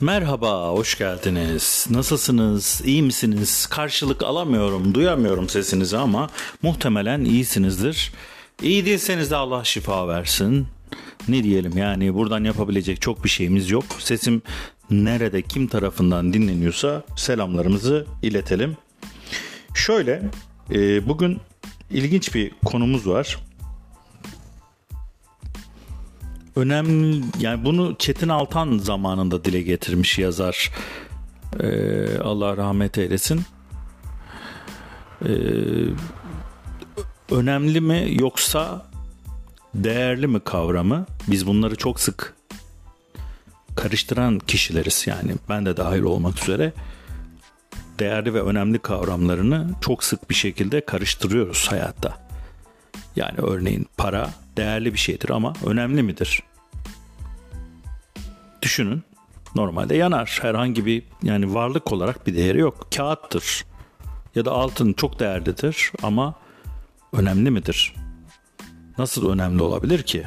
Merhaba, hoş geldiniz. Nasılsınız? İyi misiniz? Karşılık alamıyorum, duyamıyorum sesinizi ama muhtemelen iyisinizdir. İyi değilseniz de Allah şifa versin. Ne diyelim yani buradan yapabilecek çok bir şeyimiz yok. Sesim nerede, kim tarafından dinleniyorsa selamlarımızı iletelim. Şöyle, e, bugün ilginç bir konumuz var. Önemli yani bunu Çetin Altan zamanında dile getirmiş yazar. Ee, Allah rahmet eylesin. Ee, önemli mi yoksa değerli mi kavramı? Biz bunları çok sık karıştıran kişileriz yani ben de dahil olmak üzere değerli ve önemli kavramlarını çok sık bir şekilde karıştırıyoruz hayatta. Yani örneğin para değerli bir şeydir ama önemli midir? Düşünün. Normalde yanar. Herhangi bir yani varlık olarak bir değeri yok. Kağıttır. Ya da altın çok değerlidir ama önemli midir? Nasıl önemli olabilir ki?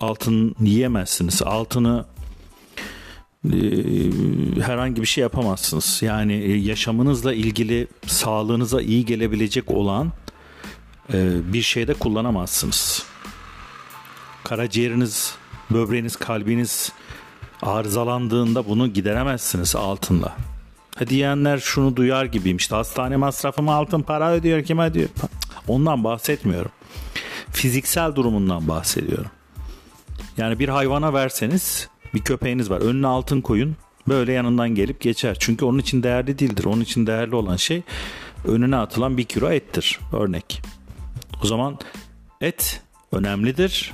Altın yiyemezsiniz. Altını e, herhangi bir şey yapamazsınız. Yani e, yaşamınızla ilgili sağlığınıza iyi gelebilecek olan e, bir şeyde kullanamazsınız. Karaciğeriniz, böbreğiniz, kalbiniz arızalandığında bunu gideremezsiniz altınla. Ha diyenler şunu duyar gibiyim işte hastane masrafımı altın para ödüyor kim ödüyor? Ondan bahsetmiyorum. Fiziksel durumundan bahsediyorum. Yani bir hayvana verseniz bir köpeğiniz var önüne altın koyun böyle yanından gelip geçer. Çünkü onun için değerli değildir. Onun için değerli olan şey önüne atılan bir kilo ettir örnek. O zaman et önemlidir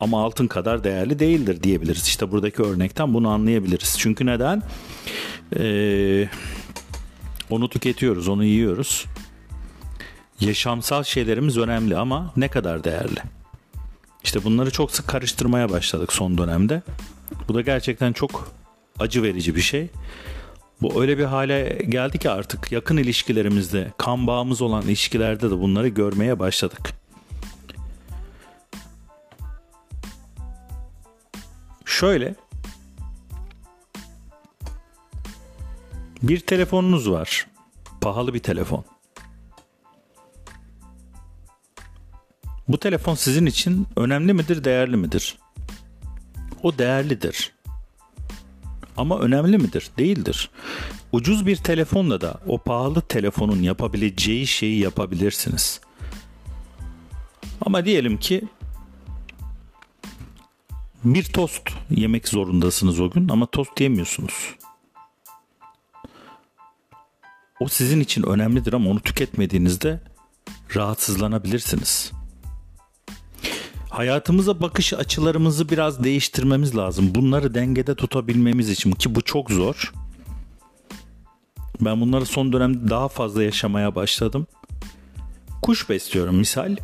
ama altın kadar değerli değildir diyebiliriz. İşte buradaki örnekten bunu anlayabiliriz. Çünkü neden? Ee, onu tüketiyoruz, onu yiyoruz. Yaşamsal şeylerimiz önemli ama ne kadar değerli? İşte bunları çok sık karıştırmaya başladık son dönemde. Bu da gerçekten çok acı verici bir şey. Bu öyle bir hale geldi ki artık yakın ilişkilerimizde, kan bağımız olan ilişkilerde de bunları görmeye başladık. Şöyle bir telefonunuz var. Pahalı bir telefon. Bu telefon sizin için önemli midir, değerli midir? O değerlidir. Ama önemli midir? Değildir. Ucuz bir telefonla da o pahalı telefonun yapabileceği şeyi yapabilirsiniz. Ama diyelim ki bir tost yemek zorundasınız o gün ama tost yemiyorsunuz. O sizin için önemlidir ama onu tüketmediğinizde rahatsızlanabilirsiniz. Hayatımıza bakış açılarımızı biraz değiştirmemiz lazım. Bunları dengede tutabilmemiz için ki bu çok zor. Ben bunları son dönemde daha fazla yaşamaya başladım. Kuş besliyorum misal.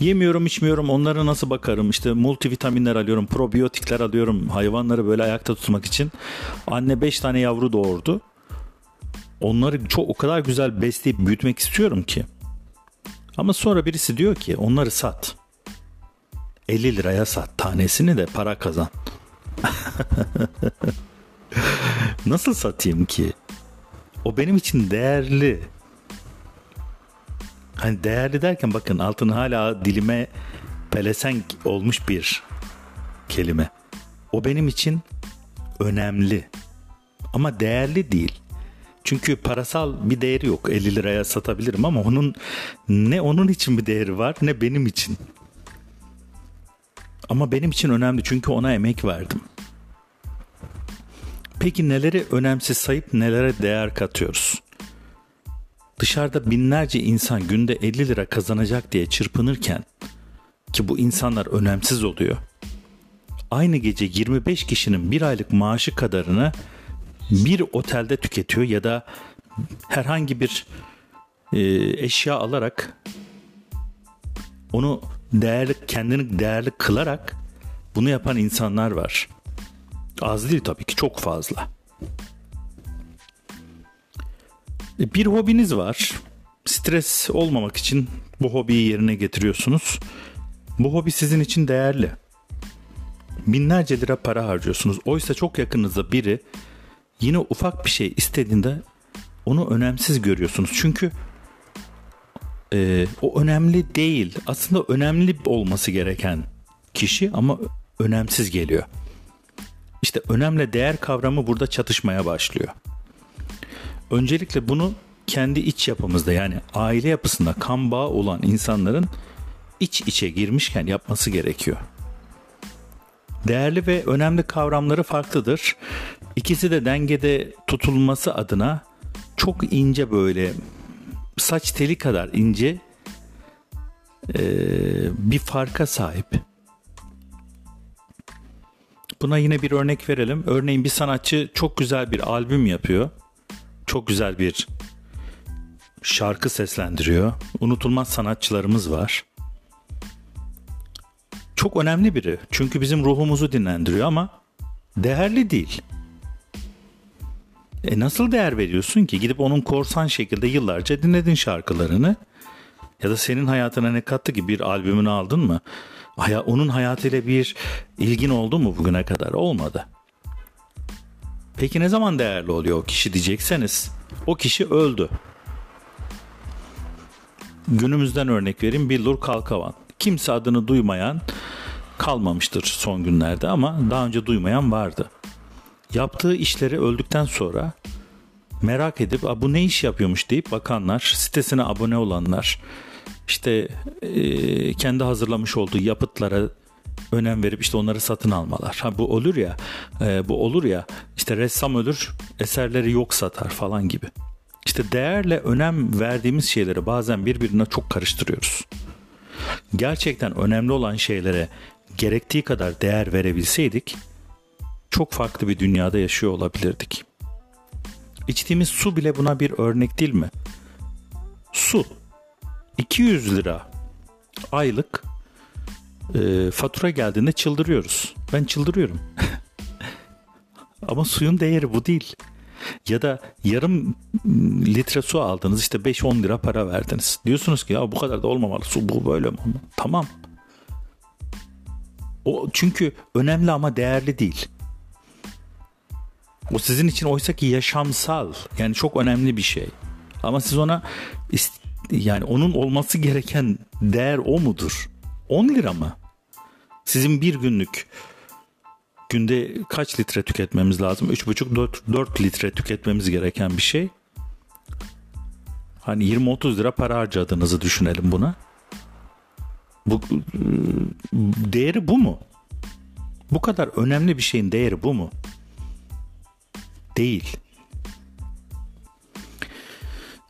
Yemiyorum içmiyorum onlara nasıl bakarım işte multivitaminler alıyorum probiyotikler alıyorum hayvanları böyle ayakta tutmak için. Anne 5 tane yavru doğurdu. Onları çok o kadar güzel besleyip büyütmek istiyorum ki. Ama sonra birisi diyor ki onları sat. 50 liraya sat tanesini de para kazan. Nasıl satayım ki? O benim için değerli. Hani değerli derken bakın altın hala dilime pelesenk olmuş bir kelime. O benim için önemli. Ama değerli değil. Çünkü parasal bir değeri yok. 50 liraya satabilirim ama onun ne onun için bir değeri var ne benim için. Ama benim için önemli çünkü ona emek verdim. Peki neleri önemsiz sayıp nelere değer katıyoruz? Dışarıda binlerce insan günde 50 lira kazanacak diye çırpınırken ki bu insanlar önemsiz oluyor. Aynı gece 25 kişinin bir aylık maaşı kadarını bir otelde tüketiyor ya da herhangi bir e, eşya alarak onu değerli kendini değerli kılarak bunu yapan insanlar var. Az değil tabii ki çok fazla. E, bir hobiniz var. Stres olmamak için bu hobiyi yerine getiriyorsunuz. Bu hobi sizin için değerli. binlerce lira para harcıyorsunuz. Oysa çok yakınınızda biri yine ufak bir şey istediğinde onu önemsiz görüyorsunuz. Çünkü e, o önemli değil. Aslında önemli olması gereken kişi ama önemsiz geliyor. İşte önemli değer kavramı burada çatışmaya başlıyor. Öncelikle bunu kendi iç yapımızda yani aile yapısında kan bağı olan insanların iç içe girmişken yapması gerekiyor. Değerli ve önemli kavramları farklıdır. İkisi de dengede tutulması adına çok ince böyle saç teli kadar ince e, bir farka sahip. Buna yine bir örnek verelim. Örneğin bir sanatçı çok güzel bir albüm yapıyor. Çok güzel bir şarkı seslendiriyor. Unutulmaz sanatçılarımız var. Çok önemli biri. Çünkü bizim ruhumuzu dinlendiriyor ama değerli değil. E nasıl değer veriyorsun ki? Gidip onun korsan şekilde yıllarca dinledin şarkılarını. Ya da senin hayatına ne kattı ki bir albümünü aldın mı? Onun hayatıyla bir ilgin oldu mu bugüne kadar? Olmadı. Peki ne zaman değerli oluyor o kişi diyecekseniz o kişi öldü. Günümüzden örnek vereyim Billur Kalkavan. Kimse adını duymayan kalmamıştır son günlerde ama daha önce duymayan vardı. Yaptığı işleri öldükten sonra merak edip bu ne iş yapıyormuş deyip bakanlar, sitesine abone olanlar, işte e, kendi hazırlamış olduğu yapıtlara önem verip işte onları satın almalar. Ha bu olur ya, e, bu olur ya işte ressam ölür, eserleri yok satar falan gibi. İşte değerle önem verdiğimiz şeyleri bazen birbirine çok karıştırıyoruz. Gerçekten önemli olan şeylere gerektiği kadar değer verebilseydik çok farklı bir dünyada yaşıyor olabilirdik. İçtiğimiz su bile buna bir örnek değil mi? Su 200 lira aylık e, fatura geldiğinde çıldırıyoruz. Ben çıldırıyorum. Ama suyun değeri bu değil. Ya da yarım litre su aldınız işte 5-10 lira para verdiniz. Diyorsunuz ki ya bu kadar da olmamalı su bu böyle mi? Tamam. O çünkü önemli ama değerli değil. O sizin için oysa ki yaşamsal yani çok önemli bir şey. Ama siz ona yani onun olması gereken değer o mudur? 10 lira mı? Sizin bir günlük günde kaç litre tüketmemiz lazım? 3,5-4 litre tüketmemiz gereken bir şey. Hani 20-30 lira para harcadığınızı düşünelim buna. Bu değeri bu mu? Bu kadar önemli bir şeyin değeri bu mu? Değil.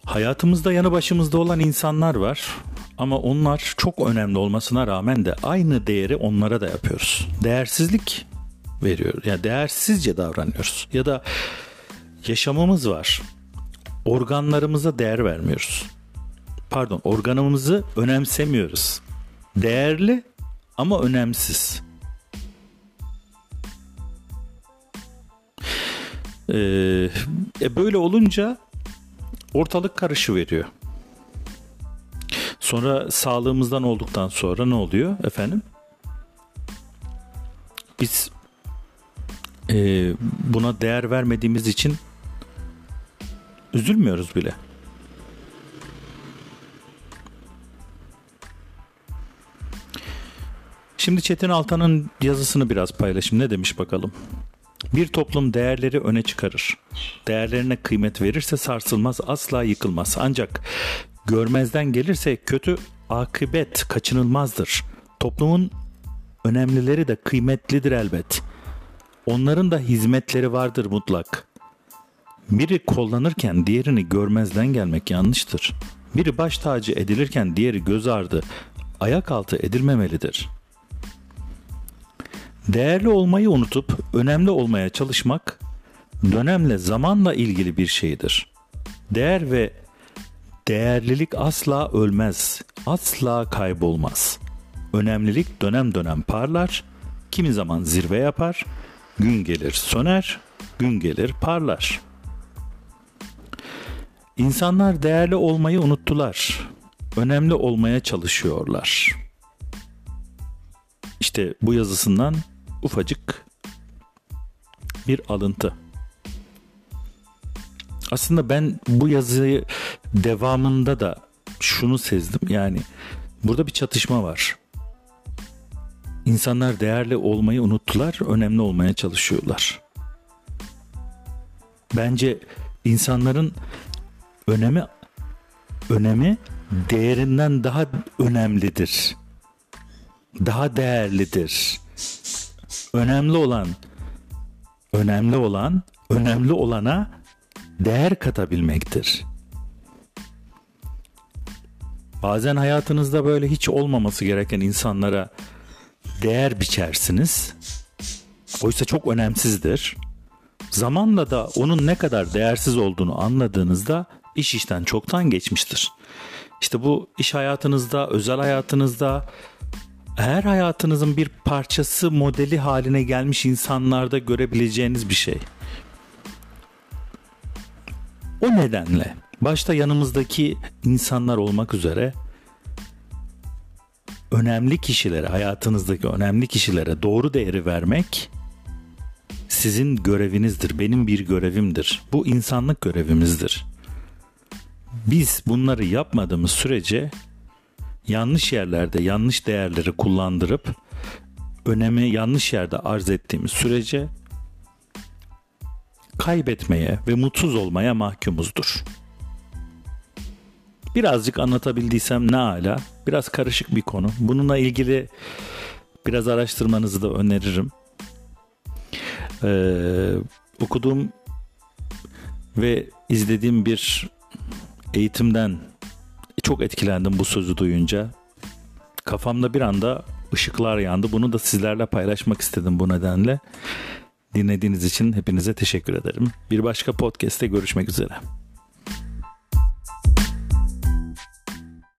Hayatımızda yanı başımızda olan insanlar var ama onlar çok önemli olmasına rağmen de aynı değeri onlara da yapıyoruz. Değersizlik veriyor. Yani değersizce davranıyoruz. Ya da yaşamımız var. Organlarımıza değer vermiyoruz. Pardon, organımızı önemsemiyoruz. Değerli ama önemsiz. Ee, e böyle olunca ortalık karışı veriyor. Sonra sağlığımızdan olduktan sonra ne oluyor efendim? Biz e, buna değer vermediğimiz için üzülmüyoruz bile. Şimdi Çetin Altan'ın yazısını biraz paylaşayım. Ne demiş bakalım. Bir toplum değerleri öne çıkarır. Değerlerine kıymet verirse sarsılmaz, asla yıkılmaz. Ancak görmezden gelirse kötü akıbet kaçınılmazdır. Toplumun önemlileri de kıymetlidir elbet. Onların da hizmetleri vardır mutlak. Biri kullanırken diğerini görmezden gelmek yanlıştır. Biri baş tacı edilirken diğeri göz ardı, ayak altı edilmemelidir.'' Değerli olmayı unutup önemli olmaya çalışmak dönemle zamanla ilgili bir şeydir. Değer ve değerlilik asla ölmez, asla kaybolmaz. Önemlilik dönem dönem parlar, kimi zaman zirve yapar, gün gelir söner, gün gelir parlar. İnsanlar değerli olmayı unuttular. Önemli olmaya çalışıyorlar. İşte bu yazısından ufacık bir alıntı. Aslında ben bu yazıyı devamında da şunu sezdim. Yani burada bir çatışma var. İnsanlar değerli olmayı unuttular, önemli olmaya çalışıyorlar. Bence insanların önemi önemi değerinden daha önemlidir. Daha değerlidir. Önemli olan önemli olan önemli olana değer katabilmektir. Bazen hayatınızda böyle hiç olmaması gereken insanlara değer biçersiniz. Oysa çok önemsizdir. Zamanla da onun ne kadar değersiz olduğunu anladığınızda iş işten çoktan geçmiştir. İşte bu iş hayatınızda, özel hayatınızda, eğer hayatınızın bir parçası modeli haline gelmiş insanlarda görebileceğiniz bir şey. O nedenle başta yanımızdaki insanlar olmak üzere önemli kişilere, hayatınızdaki önemli kişilere doğru değeri vermek sizin görevinizdir. Benim bir görevimdir. Bu insanlık görevimizdir. Biz bunları yapmadığımız sürece yanlış yerlerde yanlış değerleri kullandırıp önemi yanlış yerde arz ettiğimiz sürece kaybetmeye ve mutsuz olmaya mahkumuzdur. Birazcık anlatabildiysem ne ala. Biraz karışık bir konu. Bununla ilgili biraz araştırmanızı da öneririm. Ee, okuduğum ve izlediğim bir eğitimden çok etkilendim bu sözü duyunca. Kafamda bir anda ışıklar yandı. Bunu da sizlerle paylaşmak istedim bu nedenle. Dinlediğiniz için hepinize teşekkür ederim. Bir başka podcast'te görüşmek üzere.